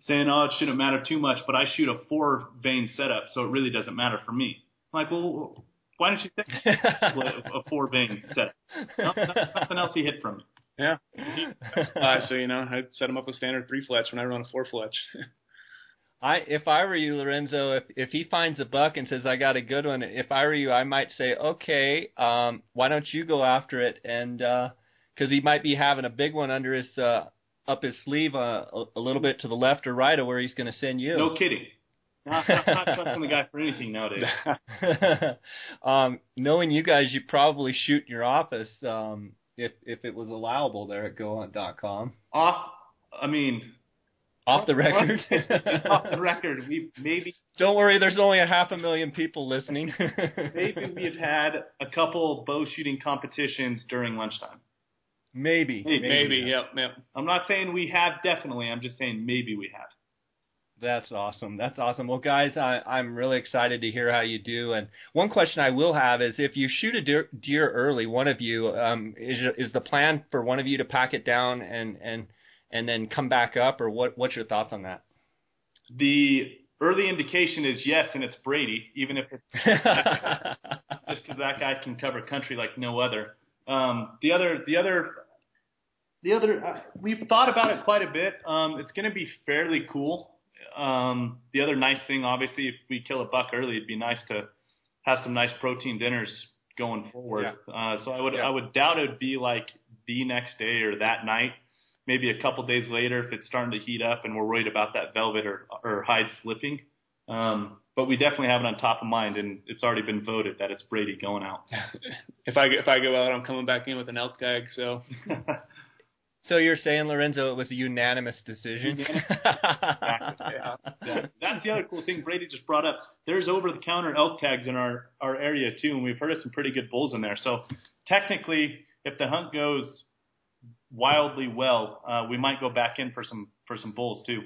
saying, oh, it shouldn't matter too much, but I shoot a four vane setup, so it really doesn't matter for me. I'm like, well, why don't you think a four vane setup? No, that's something else he hit from me. yeah. Uh, so you know, I set him up with standard three fletch when I run a four fletch. I if I were you, Lorenzo, if if he finds a buck and says I got a good one, if I were you, I might say, okay, um, why don't you go after it? And because he might be having a big one under his uh, up his sleeve, uh, a, a little bit to the left or right of where he's going to send you. No kidding. Not, not, not trusting the guy for anything nowadays. um, knowing you guys, you probably shoot in your office um, if if it was allowable there at GoHunt.com. Off, I mean, Off the record. off the record, we maybe Don't worry, there's only a half a million people listening. maybe we've had a couple bow shooting competitions during lunchtime. Maybe. Maybe. Maybe, yep, yep. I'm not saying we have definitely. I'm just saying maybe we have. That's awesome. That's awesome. Well, guys, I, I'm really excited to hear how you do. And one question I will have is, if you shoot a deer, deer early, one of you, um, is is the plan for one of you to pack it down and and and then come back up, or what? What's your thoughts on that? The early indication is yes, and it's Brady, even if it's just because that guy can cover country like no other. Um, the other, the other, the other, uh, we've thought about it quite a bit. Um, it's going to be fairly cool. Um, the other nice thing, obviously, if we kill a buck early, it'd be nice to have some nice protein dinners going forward. Yeah. Uh, so I would, yeah. I would doubt it'd be like the next day or that night. Maybe a couple days later if it's starting to heat up and we're worried about that velvet or, or hide slipping. Um, but we definitely have it on top of mind, and it's already been voted that it's Brady going out. if I if I go out, I'm coming back in with an elk tag. So. so you're saying Lorenzo, it was a unanimous decision? yeah. yeah. That's the other cool thing Brady just brought up. There's over-the-counter elk tags in our our area too, and we've heard of some pretty good bulls in there. So technically, if the hunt goes wildly well, uh, we might go back in for some for some bulls too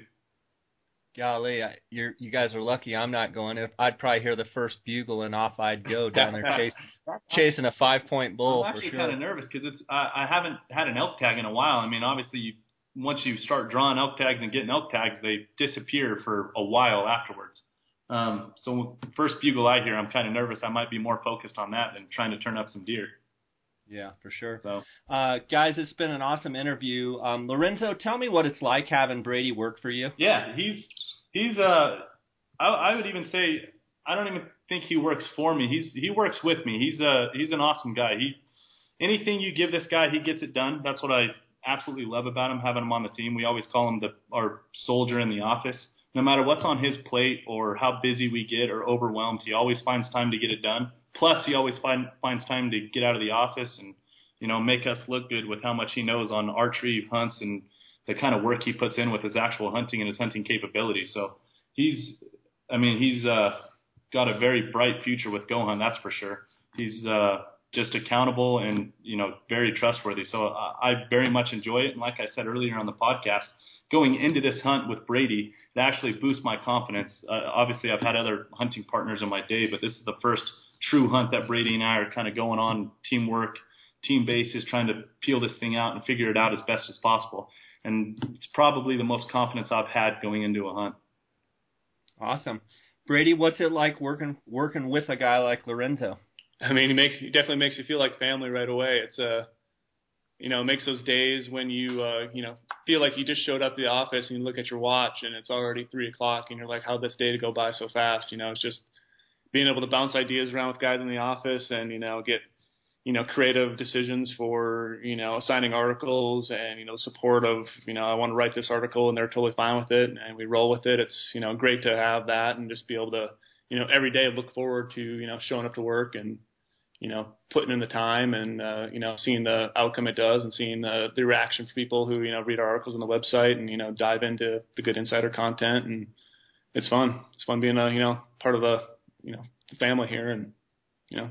golly, I, you're you guys are lucky I'm not going. If I'd probably hear the first bugle and off I'd go down there chasing chasing a five point bull. I'm actually sure. kind of nervous because it's I, I haven't had an elk tag in a while. I mean, obviously, you, once you start drawing elk tags and getting elk tags, they disappear for a while afterwards. Um, so first bugle I hear, I'm kind of nervous. I might be more focused on that than trying to turn up some deer. Yeah, for sure. So, uh, guys, it's been an awesome interview. Um, Lorenzo, tell me what it's like having Brady work for you. Yeah, he's he's uh, I, I would even say I don't even think he works for me. He's he works with me. He's a he's an awesome guy. He anything you give this guy, he gets it done. That's what I absolutely love about him having him on the team. We always call him the our soldier in the office. No matter what's on his plate or how busy we get or overwhelmed, he always finds time to get it done. Plus, he always find, finds time to get out of the office and you know make us look good with how much he knows on archery hunts and the kind of work he puts in with his actual hunting and his hunting capability. So he's, I mean, he's uh, got a very bright future with GoHunt, that's for sure. He's uh, just accountable and you know very trustworthy. So I, I very much enjoy it. And like I said earlier on the podcast, going into this hunt with Brady, it actually boosts my confidence. Uh, obviously, I've had other hunting partners in my day, but this is the first true hunt that Brady and I are kind of going on teamwork, team basis, trying to peel this thing out and figure it out as best as possible. And it's probably the most confidence I've had going into a hunt. Awesome, Brady. What's it like working working with a guy like Lorenzo? I mean, he makes he definitely makes you feel like family right away. It's a uh, you know, it makes those days when you, uh, you know, feel like you just showed up at the office and you look at your watch and it's already three o'clock and you're like, how did this day to go by so fast? You know, it's just being able to bounce ideas around with guys in the office and, you know, get, you know, creative decisions for, you know, assigning articles and, you know, support of, you know, I want to write this article and they're totally fine with it and we roll with it. It's, you know, great to have that and just be able to, you know, every day look forward to, you know, showing up to work and, you know, putting in the time and, uh, you know, seeing the outcome it does and seeing the, the reaction from people who, you know, read our articles on the website and, you know, dive into the good insider content. And it's fun. It's fun being a, you know, part of the, you know, family here and, you know,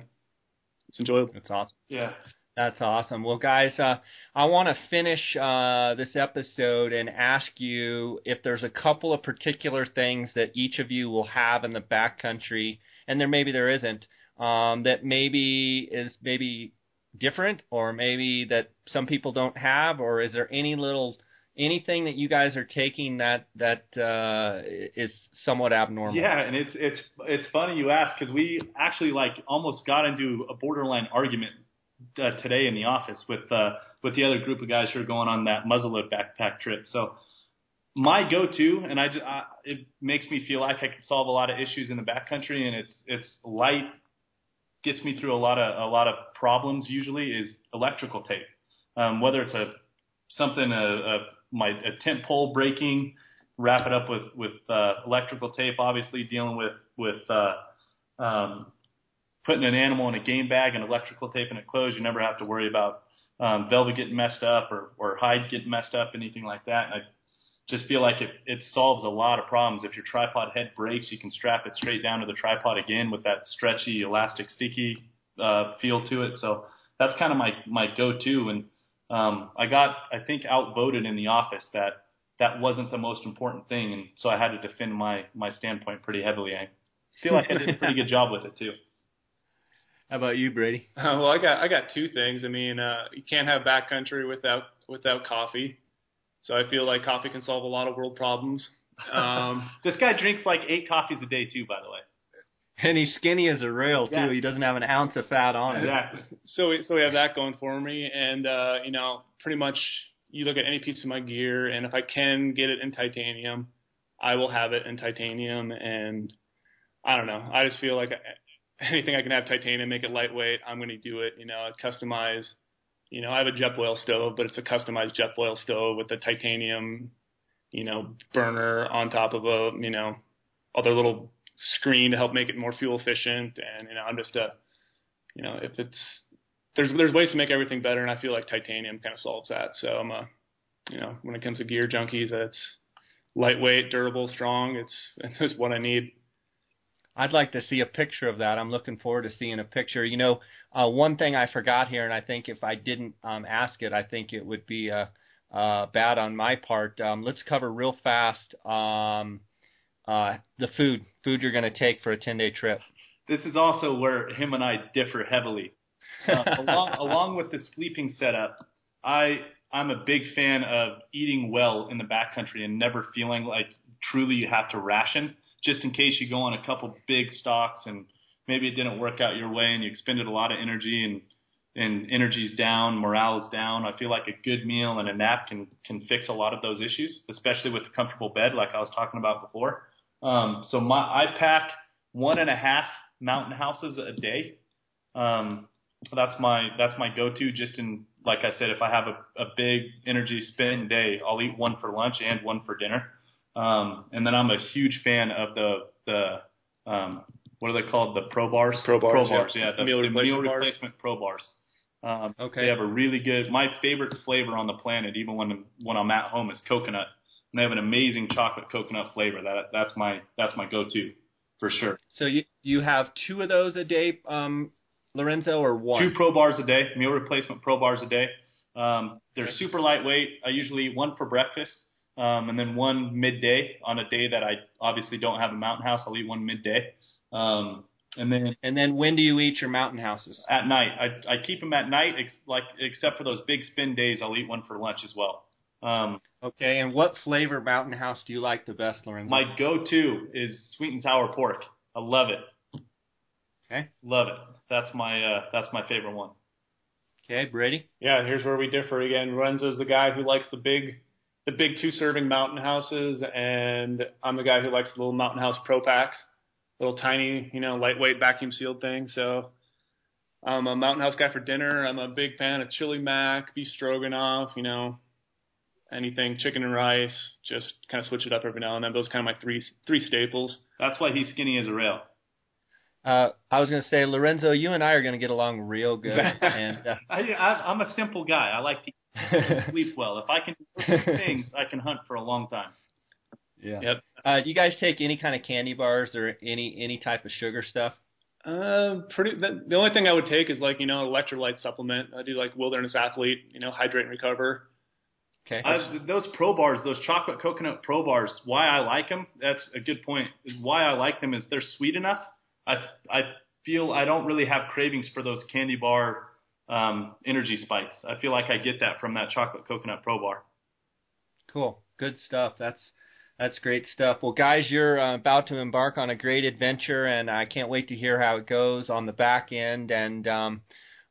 it's enjoyable. It's awesome. Yeah. That's awesome. Well, guys, uh, I want to finish uh, this episode and ask you if there's a couple of particular things that each of you will have in the backcountry, and there maybe there isn't, um, that maybe is maybe different, or maybe that some people don't have, or is there any little anything that you guys are taking that that uh, is somewhat abnormal? Yeah, and it's it's it's funny you ask because we actually like almost got into a borderline argument uh, today in the office with uh, with the other group of guys who are going on that muzzleload backpack trip. So my go-to, and I, just, I it makes me feel like I can solve a lot of issues in the backcountry, and it's it's light, gets me through a lot of a lot of problems. Usually is electrical tape, um, whether it's a something a, a my tent pole breaking, wrap it up with with uh, electrical tape. Obviously, dealing with with uh, um, putting an animal in a game bag and electrical tape and it closed. You never have to worry about um, velvet getting messed up or or hide getting messed up, anything like that. And I just feel like it it solves a lot of problems. If your tripod head breaks, you can strap it straight down to the tripod again with that stretchy, elastic, sticky uh, feel to it. So that's kind of my my go-to and um, I got, I think, outvoted in the office that that wasn't the most important thing, and so I had to defend my my standpoint pretty heavily. I feel like I did a pretty good job with it too. How about you, Brady? Uh, well, I got I got two things. I mean, uh, you can't have backcountry without without coffee. So I feel like coffee can solve a lot of world problems. Um, this guy drinks like eight coffees a day too, by the way. And he's skinny as a rail too. Yeah. He doesn't have an ounce of fat on him. Exactly. so we, so we have that going for me, and uh, you know, pretty much you look at any piece of my gear, and if I can get it in titanium, I will have it in titanium, and I don't know. I just feel like anything I can have titanium, make it lightweight, I'm going to do it. You know, customize. You know, I have a Jetboil stove, but it's a customized Jetboil stove with a titanium, you know, burner on top of a, you know, other little screen to help make it more fuel efficient. And you know, I'm just a, you know, if it's there's there's ways to make everything better, and I feel like titanium kind of solves that. So I'm a, you know, when it comes to gear junkies, it's lightweight, durable, strong. It's it's just what I need. I'd like to see a picture of that. I'm looking forward to seeing a picture. You know, uh, one thing I forgot here, and I think if I didn't um, ask it, I think it would be uh, uh, bad on my part. Um, let's cover real fast um, uh, the food food you're going to take for a 10 day trip. This is also where him and I differ heavily. Uh, along, along with the sleeping setup, I I'm a big fan of eating well in the backcountry and never feeling like truly you have to ration, just in case you go on a couple big stocks and maybe it didn't work out your way and you expended a lot of energy and and energy's down, morale is down. I feel like a good meal and a nap can can fix a lot of those issues, especially with a comfortable bed, like I was talking about before. Um, so my I pack one and a half mountain houses a day. Um, that's my that's my go-to. Just in like I said, if I have a, a big energy spend day, I'll eat one for lunch and one for dinner. Um, and then I'm a huge fan of the the um, what are they called? The Pro Bars. Pro Bars, Pro Bars. yeah. Yeah, the Meal the meal replacement bars. replacement Pro Bars. Um, Okay. They have a really good. My favorite flavor on the planet, even when when I'm at home, is coconut. And they have an amazing chocolate coconut flavor. That that's my that's my go-to for sure. So you you have two of those a day, um, Lorenzo, or one? Two Pro Bars a day, meal replacement Pro Bars a day. Um, they're super lightweight. I usually eat one for breakfast, um, and then one midday on a day that I obviously don't have a mountain house. I'll eat one midday, um, and then And then when do you eat your mountain houses? at night I, I keep them at night, ex- like except for those big spin days. I'll eat one for lunch as well. Um, Okay, and what flavor mountain house do you like the best, Lorenzo? my go-to is sweet and sour pork. I love it. Okay. Love it. That's my uh, that's my favorite one. Okay, Brady. Yeah, here's where we differ again. Lorenzo's the guy who likes the big, the big two serving mountain houses, and I'm the guy who likes the little mountain house pro packs, little tiny, you know, lightweight vacuum sealed thing. So I'm a mountain house guy for dinner. I'm a big fan of chili mac, beef stroganoff, you know, anything chicken and rice. Just kind of switch it up every now and then. Those are kind of my three three staples. That's why he's skinny as a rail. Uh, I was going to say, Lorenzo, you and I are going to get along real good. and uh, I, I, I'm a simple guy. I like to sleep well. If I can do things, I can hunt for a long time. yeah. Yep. Uh, do you guys take any kind of candy bars or any any type of sugar stuff? Uh, pretty. The, the only thing I would take is like you know an electrolyte supplement. I do like Wilderness Athlete, you know, hydrate and recover. Okay. I, those pro bars, those chocolate coconut pro bars, why I like them, that's a good point. Why I like them is they're sweet enough. I, I feel I don't really have cravings for those candy bar um, energy spikes. I feel like I get that from that chocolate coconut pro bar. Cool. Good stuff. That's that's great stuff. Well, guys, you're uh, about to embark on a great adventure, and I can't wait to hear how it goes on the back end. And um,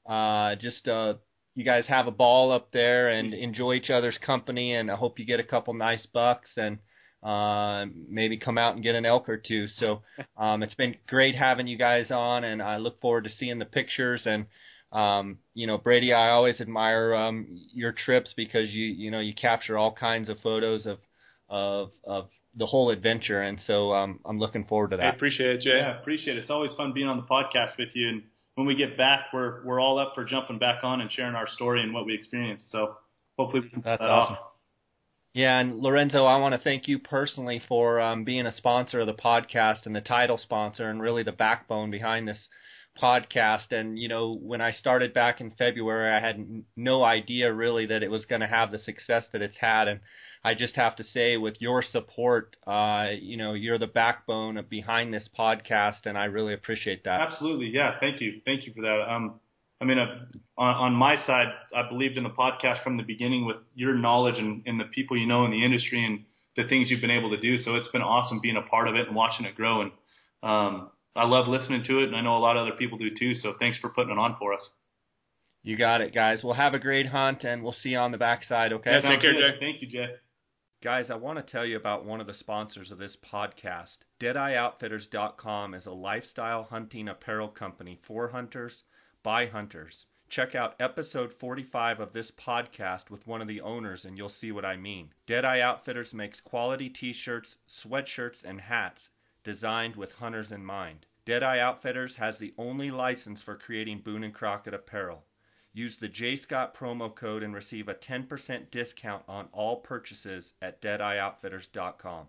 uh, just uh, you guys have a ball up there and enjoy each other's company. And I hope you get a couple nice bucks and uh, maybe come out and get an elk or two. So um, it's been great having you guys on, and I look forward to seeing the pictures and. Um, you know, Brady, I always admire um, your trips because you you know you capture all kinds of photos of of of the whole adventure, and so um, I'm looking forward to that. I appreciate it, Jay. Yeah, appreciate it. It's always fun being on the podcast with you. And when we get back, we're we're all up for jumping back on and sharing our story and what we experienced. So hopefully we can That's that awesome. Yeah, and Lorenzo, I want to thank you personally for um, being a sponsor of the podcast and the title sponsor, and really the backbone behind this podcast. And you know, when I started back in February, I had no idea really that it was going to have the success that it's had, and I just have to say, with your support, uh, you know, you're the backbone behind this podcast, and I really appreciate that. Absolutely, yeah. Thank you, thank you for that. Um, I mean, uh, on, on my side, I believed in the podcast from the beginning with your knowledge and, and the people you know in the industry and the things you've been able to do. So it's been awesome being a part of it and watching it grow. And um, I love listening to it, and I know a lot of other people do too. So thanks for putting it on for us. You got it, guys. We'll have a great hunt, and we'll see you on the backside. Okay. Yeah, take care, Jay. Thank you, Jay. Guys, I want to tell you about one of the sponsors of this podcast. DeadeyeOutfitters.com is a lifestyle hunting apparel company for hunters by hunters. Check out episode 45 of this podcast with one of the owners and you'll see what I mean. Deadeye Outfitters makes quality t shirts, sweatshirts, and hats designed with hunters in mind. Deadeye Outfitters has the only license for creating Boone and Crockett apparel. Use the JScott promo code and receive a 10% discount on all purchases at DeadeyeOutfitters.com.